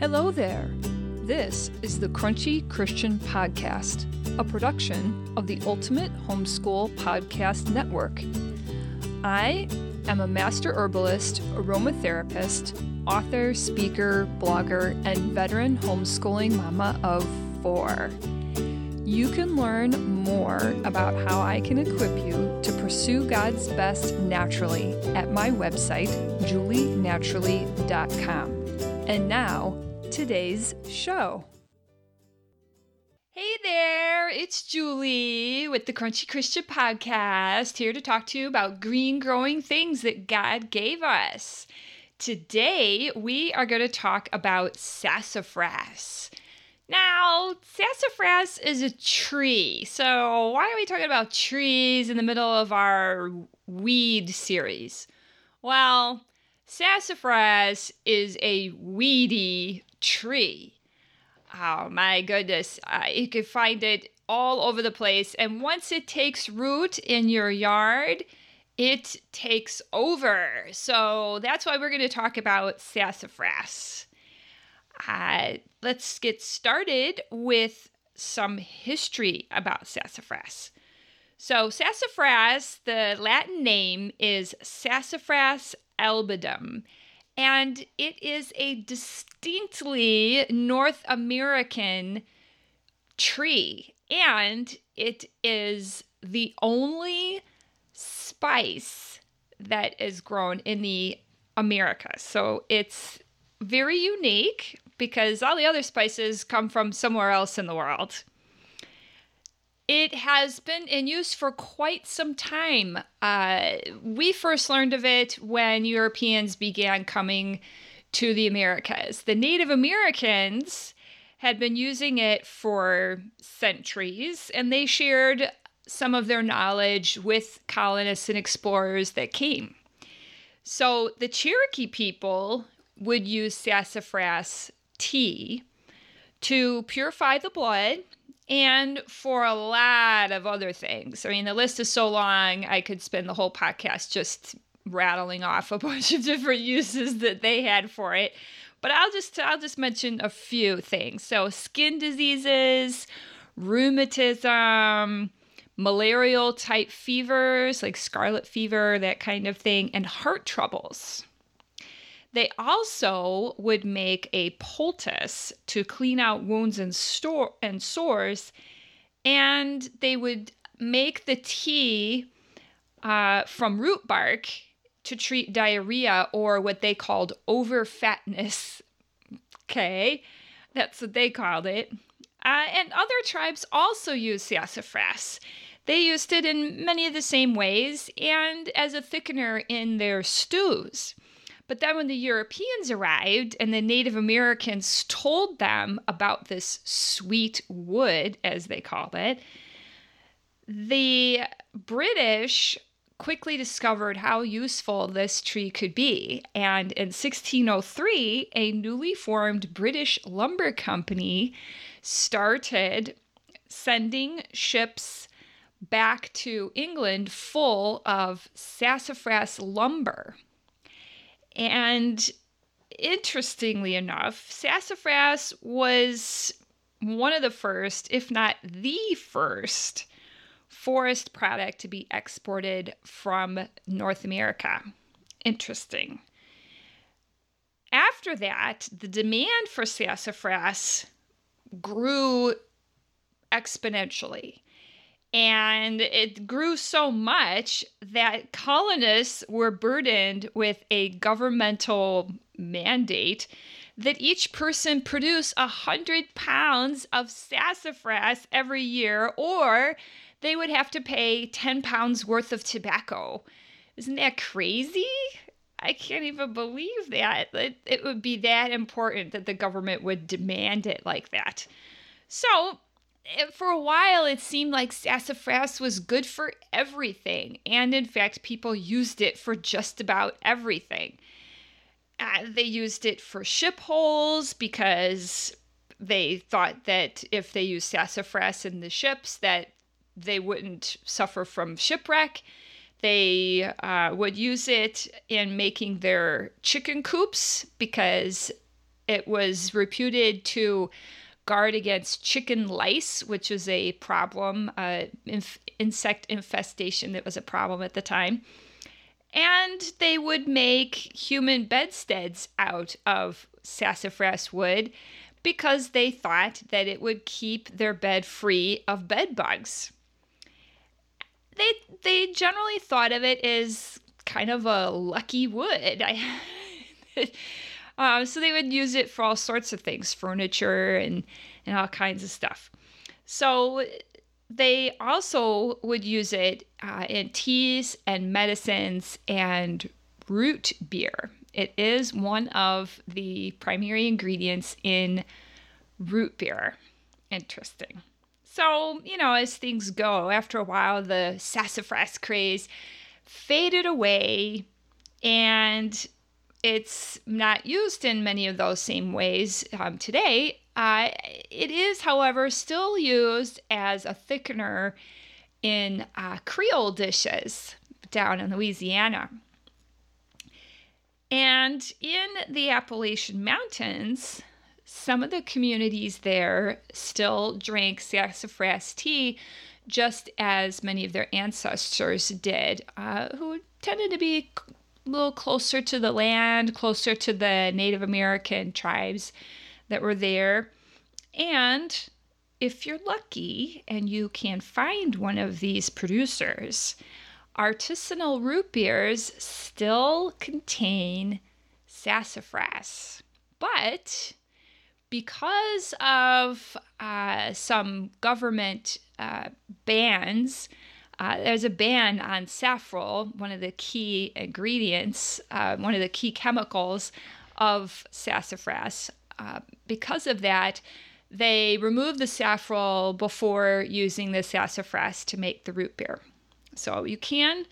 Hello there. This is the Crunchy Christian Podcast, a production of the Ultimate Homeschool Podcast Network. I am a master herbalist, aromatherapist, author, speaker, blogger, and veteran homeschooling mama of four. You can learn more about how I can equip you to pursue God's best naturally at my website, julienaturally.com. And now, today's show. Hey there, it's Julie with the Crunchy Christian Podcast, here to talk to you about green growing things that God gave us. Today, we are going to talk about sassafras. Now, sassafras is a tree, so why are we talking about trees in the middle of our weed series? Well, sassafras is a weedy tree. Oh my goodness, uh, you can find it all over the place, and once it takes root in your yard, it takes over. So that's why we're going to talk about sassafras. Uh, let's get started with some history about sassafras. So, sassafras, the Latin name is Sassafras albidum, and it is a distinctly North American tree, and it is the only spice that is grown in the Americas. So, it's very unique because all the other spices come from somewhere else in the world. Has been in use for quite some time. Uh, we first learned of it when Europeans began coming to the Americas. The Native Americans had been using it for centuries, and they shared some of their knowledge with colonists and explorers that came. So the Cherokee people would use sassafras tea to purify the blood and for a lot of other things. I mean, the list is so long, I could spend the whole podcast just rattling off a bunch of different uses that they had for it. But I'll just I'll just mention a few things. So, skin diseases, rheumatism, malarial type fevers like scarlet fever, that kind of thing, and heart troubles. They also would make a poultice to clean out wounds and store and sores, and they would make the tea uh, from root bark to treat diarrhea or what they called overfatness. Okay, that's what they called it. Uh, and other tribes also use sassafras. They used it in many of the same ways and as a thickener in their stews. But then when the Europeans arrived and the Native Americans told them about this sweet wood, as they called it, the British quickly discovered how useful this tree could be. And in 1603, a newly formed British lumber company started sending ships back to England full of sassafras lumber. And interestingly enough, sassafras was one of the first, if not the first, forest product to be exported from North America. Interesting. After that, the demand for sassafras grew exponentially. And it grew so much that colonists were burdened with a governmental mandate that each person produce a hundred pounds of sassafras every year, or they would have to pay 10 pounds worth of tobacco. Isn't that crazy? I can't even believe that. It, it would be that important that the government would demand it like that. So, for a while, it seemed like sassafras was good for everything. And in fact, people used it for just about everything. Uh, they used it for ship holes because they thought that if they used sassafras in the ships, that they wouldn't suffer from shipwreck. They uh, would use it in making their chicken coops because It was reputed to guard against chicken lice, which was a problem, uh, inf- insect infestation that was a problem at the time. And they would make human bedsteads out of sassafras wood because they thought that it would keep their bed free of bed bugs. They they generally thought of it as kind of a lucky wood. I, uh, so they would use it for all sorts of things, furniture and and all kinds of stuff. So they also would use it uh, in teas and medicines and root beer. It is one of the primary ingredients in root beer. Interesting. So, you know, as things go, after a while, the sassafras craze faded away and it's not used in many of those same ways um, today. Uh, it is, however, still used as a thickener in uh, Creole dishes down in Louisiana. And in the Appalachian Mountains, some of the communities there still drank sassafras tea just as many of their ancestors did, uh, who tended to be a little closer to the land, closer to the Native American tribes that were there. And if you're lucky and you can find one of these producers, artisanal root beers still contain sassafras. But because of uh, some government uh, bans, uh, there's a ban on safrole, one of the key ingredients, uh, one of the key chemicals of sassafras. Uh, because of that, they remove the safrole before using the sassafras to make the root beer. So you can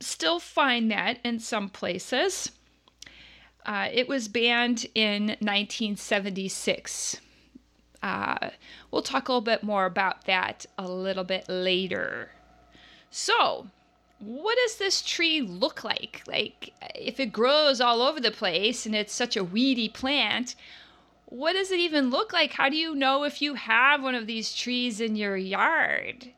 still find that in some places. Uh, it was banned in 1976. Uh, we'll talk a little bit more about that a little bit later. So, what does this tree look like? Like, if it grows all over the place and it's such a weedy plant, what does it even look like? How do you know if you have one of these trees in your yard?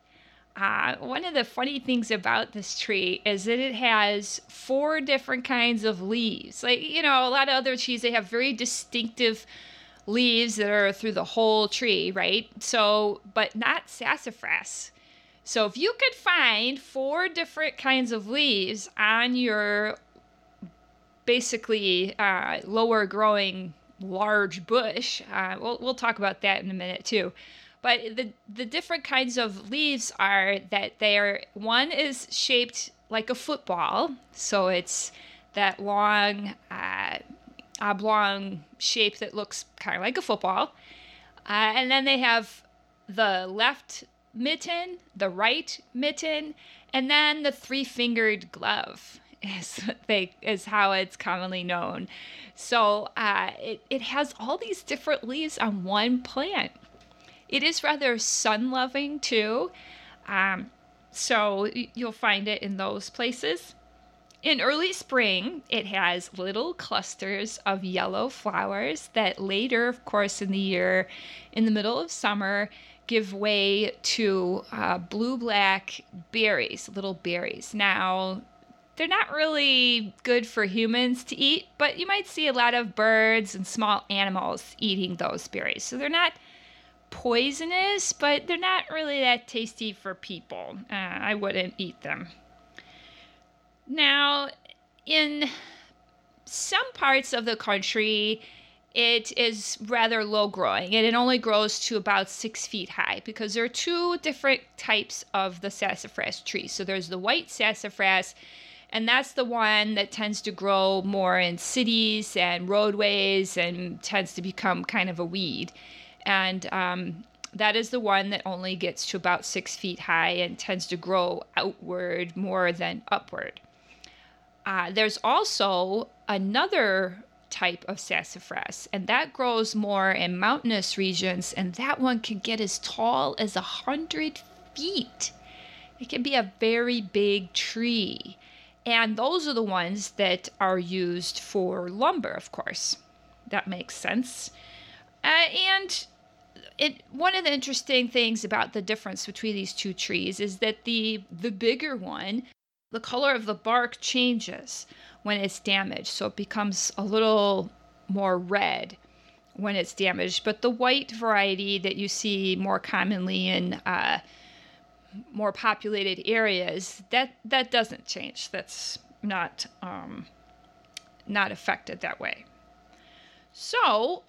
Uh, one of the funny things about this tree is that it has four different kinds of leaves. Like, you know, a lot of other trees, they have very distinctive leaves that are through the whole tree, right? So, but not sassafras. So, if you could find four different kinds of leaves on your basically uh, lower growing large bush, uh, we'll, we'll talk about that in a minute too. But the the different kinds of leaves are that they are one is shaped like a football, so it's that long uh, oblong shape that looks kind of like a football, uh, and then they have the left mitten, the right mitten, and then the three fingered glove is they is how it's commonly known. So uh, it, it has all these different leaves on one plant. It is rather sun loving too. Um, so you'll find it in those places. In early spring, it has little clusters of yellow flowers that later, of course, in the year, in the middle of summer, give way to uh, blue black berries, little berries. Now, they're not really good for humans to eat, but you might see a lot of birds and small animals eating those berries. So they're not poisonous, but they're not really that tasty for people. Uh, I wouldn't eat them. Now, in some parts of the country, it is rather low growing and it only grows to about six feet high because there are two different types of the sassafras tree. So there's the white sassafras, and that's the one that tends to grow more in cities and roadways and tends to become kind of a weed and um, that is the one that only gets to about six feet high and tends to grow outward more than upward. Uh, there's also another type of sassafras, and that grows more in mountainous regions, and that one can get as tall as a hundred feet. It can be a very big tree. And those are the ones that are used for lumber, of course that makes sense. Uh, and it one of the interesting things about the difference between these two trees is that the the bigger one, the color of the bark changes when it's damaged, so it becomes a little more red when it's damaged. But the white variety that you see more commonly in uh, more populated areas, that that doesn't change. That's not um, not affected that way. So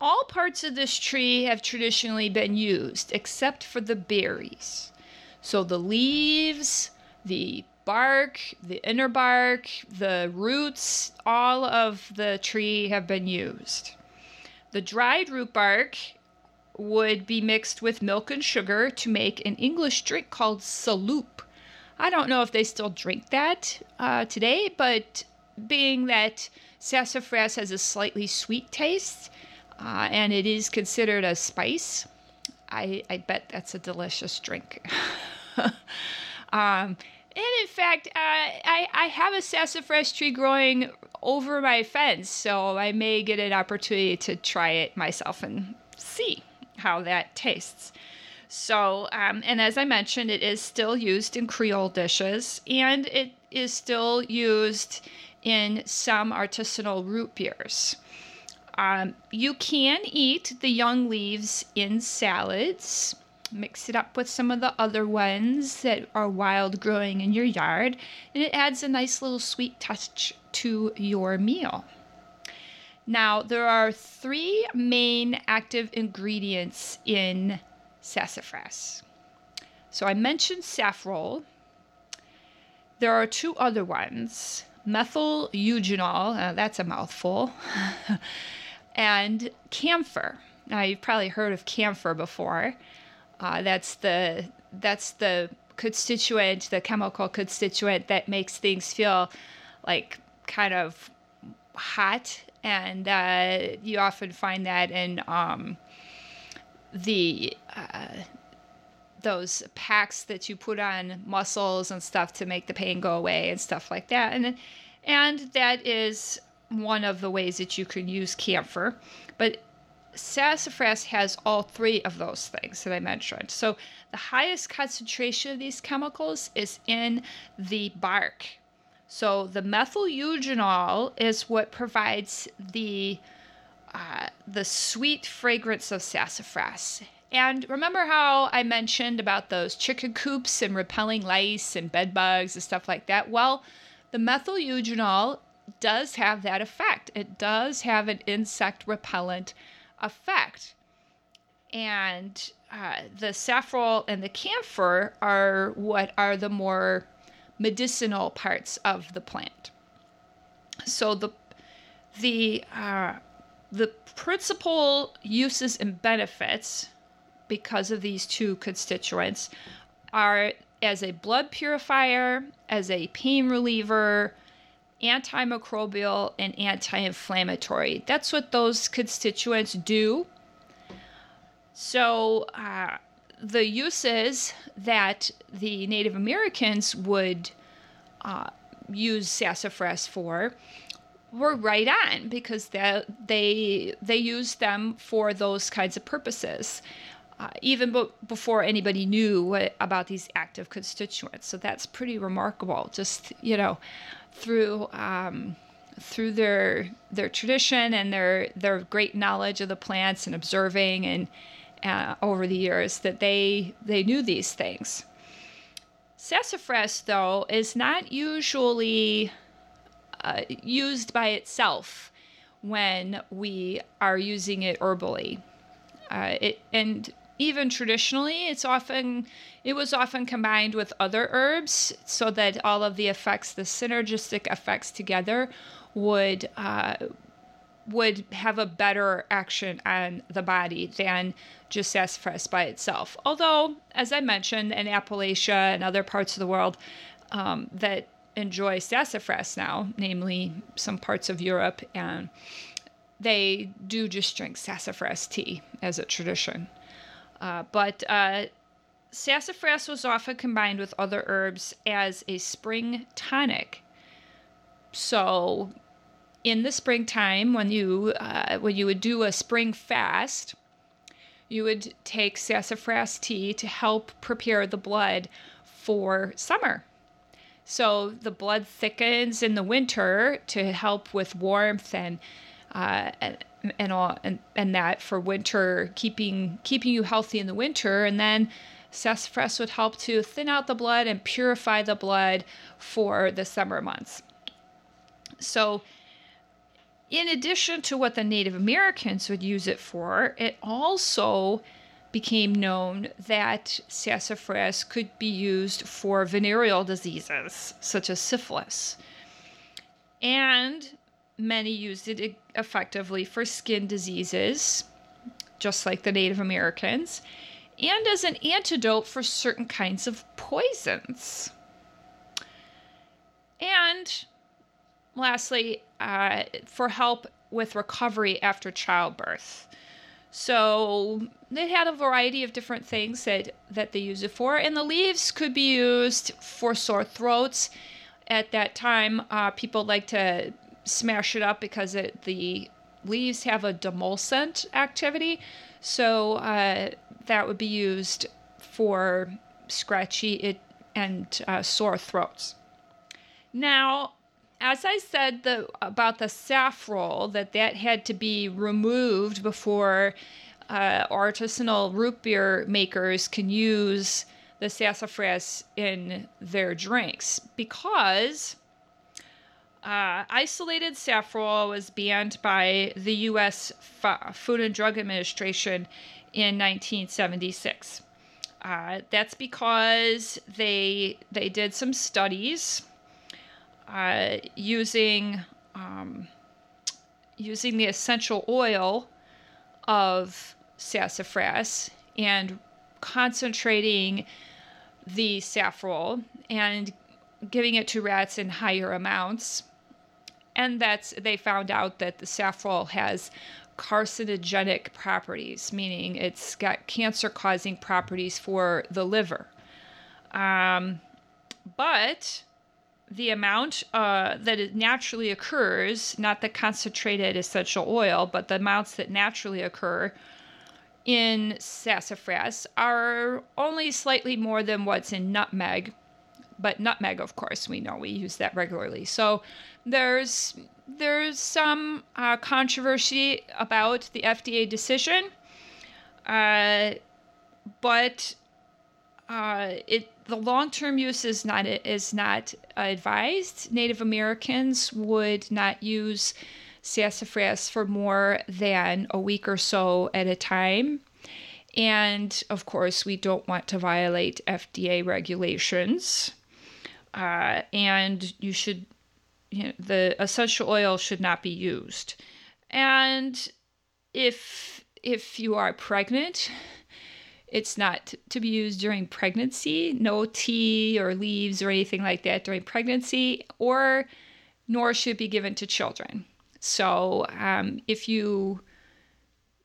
all parts of this tree have traditionally been used except for the berries. So the leaves, the bark, the inner bark, the roots, all of the tree have been used. The dried root bark would be mixed with milk and sugar to make an English drink called saloop. I don't know if they still drink that uh, today, but being that sassafras has a slightly sweet taste, uh, and it is considered a spice. I, I bet that's a delicious drink. um, in fact, uh, I, I have a sassafras tree growing over my fence, so I may get an opportunity to try it myself and see how that tastes. So, um, and as I mentioned, it is still used in Creole dishes and it is still used in some artisanal root beers. Um, you can eat the young leaves in salads. Mix it up with some of the other ones that are wild growing in your yard, and it adds a nice little sweet touch to your meal. Now, there are three main active ingredients in sassafras. So I mentioned safrole. There are two other ones methyl eugenol, uh, that's a mouthful, and camphor. Now you've probably heard of camphor before. Uh, that's the that's the constituent, the chemical constituent that makes things feel like kind of hot, and uh, you often find that in um, the uh, those packs that you put on muscles and stuff to make the pain go away and stuff like that, and and that is one of the ways that you can use camphor. But sassafras has all three of those things that I mentioned. So the highest concentration of these chemicals is in the bark. So the methyl eugenol is what provides the uh, the sweet fragrance of sassafras. And remember how I mentioned about those chicken coops and repelling lice and bed bugs and stuff like that? Well, the methyl eugenol does have that effect. It does have an insect repellent effect. And uh, the safrole and the camphor are what are the more medicinal parts of the plant. So the the uh, the principal uses and benefits because of these two constituents are as a blood purifier, as a pain reliever, antimicrobial, and anti inflammatory. That's what those constituents do. So, uh, the uses that the Native Americans would uh, use sassafras for were right on because they they used them for those kinds of purposes uh, even b- before anybody knew what, about these active constituents. So that's pretty remarkable. Just you know, through um, through their their tradition and their their great knowledge of the plants and observing and uh, over the years that they they knew these things. Sassafras, though, is not usually uh, used by itself when we are using it herbally. Uh, it and even traditionally, it's often it was often combined with other herbs so that all of the effects, the synergistic effects together, would uh, would have a better action on the body than just sassafras by itself. Although, as I mentioned, in Appalachia and other parts of the world um, that enjoy sassafras now, namely some parts of Europe, and they do just drink sassafras tea as a tradition. Uh, but uh, sassafras was often combined with other herbs as a spring tonic. So in the springtime, when you uh, when you would do a spring fast, you would take sassafras tea to help prepare the blood for summer. So the blood thickens in the winter to help with warmth and uh, and, all and, and that for winter keeping keeping you healthy in the winter and then sassafras would help to thin out the blood and purify the blood for the summer months. So in addition to what the Native Americans would use it for, it also became known that sassafras could be used for venereal diseases such as syphilis. And many used it effectively for skin diseases, just like the Native Americans, and as an antidote for certain kinds of poisons. And lastly, uh, for help with recovery after childbirth. So they had a variety of different things that, that they used it for, and the leaves could be used for sore throats. At that time, uh, people like to smash it up because it, the leaves have a demulcent activity. So uh, that would be used for scratchy it, and uh, sore throats. Now, as I said the, about the safrole, that that had to be removed before uh, artisanal root beer makers can use the sassafras in their drinks because uh, isolated safrole was banned by the U.S. F- Food and Drug Administration in 1976. Uh, that's because they they did some studies uh, using um, using the essential oil of sassafras and concentrating the safrole and giving it to rats in higher amounts. And that's they found out that the safrole has carcinogenic properties, meaning it's got cancer causing properties for the liver. Um, but the amount uh, that it naturally occurs, not the concentrated essential oil, but the amounts that naturally occur in sassafras are only slightly more than what's in nutmeg. But nutmeg, of course, we know we use that regularly. So there's there's some uh, controversy about the FDA decision, uh, but uh, it the long-term use is not is not advised. Native Americans would not use sassafras for more than a week or so at a time. And of course, we don't want to violate FDA regulations. Uh, and you should, you know, the essential oil should not be used. And if if you are pregnant, it's not to be used during pregnancy, no tea or leaves or anything like that during pregnancy, or nor should be given to children. So um, if you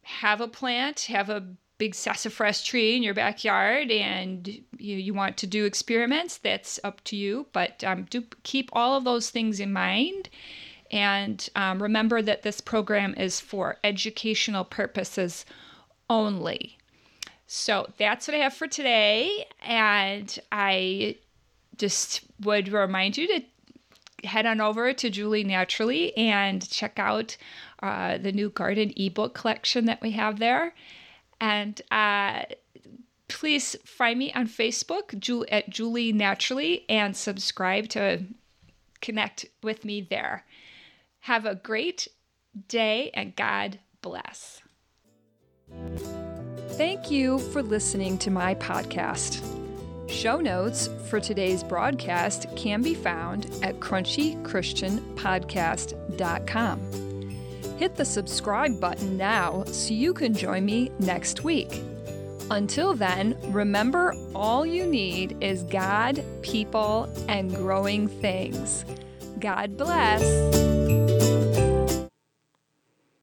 have a plant, have a big sassafras tree in your backyard and you, you want to do experiments, that's up to you. But um, do keep all of those things in mind. And um, remember that this program is for educational purposes only. So that's what I have for today. And I just would remind you to head on over to Julie Naturally and check out uh, the new garden ebook collection that we have there. And uh, please find me on Facebook Julie, at Julie Naturally and subscribe to connect with me there. Have a great day and God bless. Thank you for listening to my podcast. Show notes for today's broadcast can be found at crunchychristianpodcast.com. Hit the subscribe button now so you can join me next week. Until then, remember all you need is God, people, and growing things. God bless.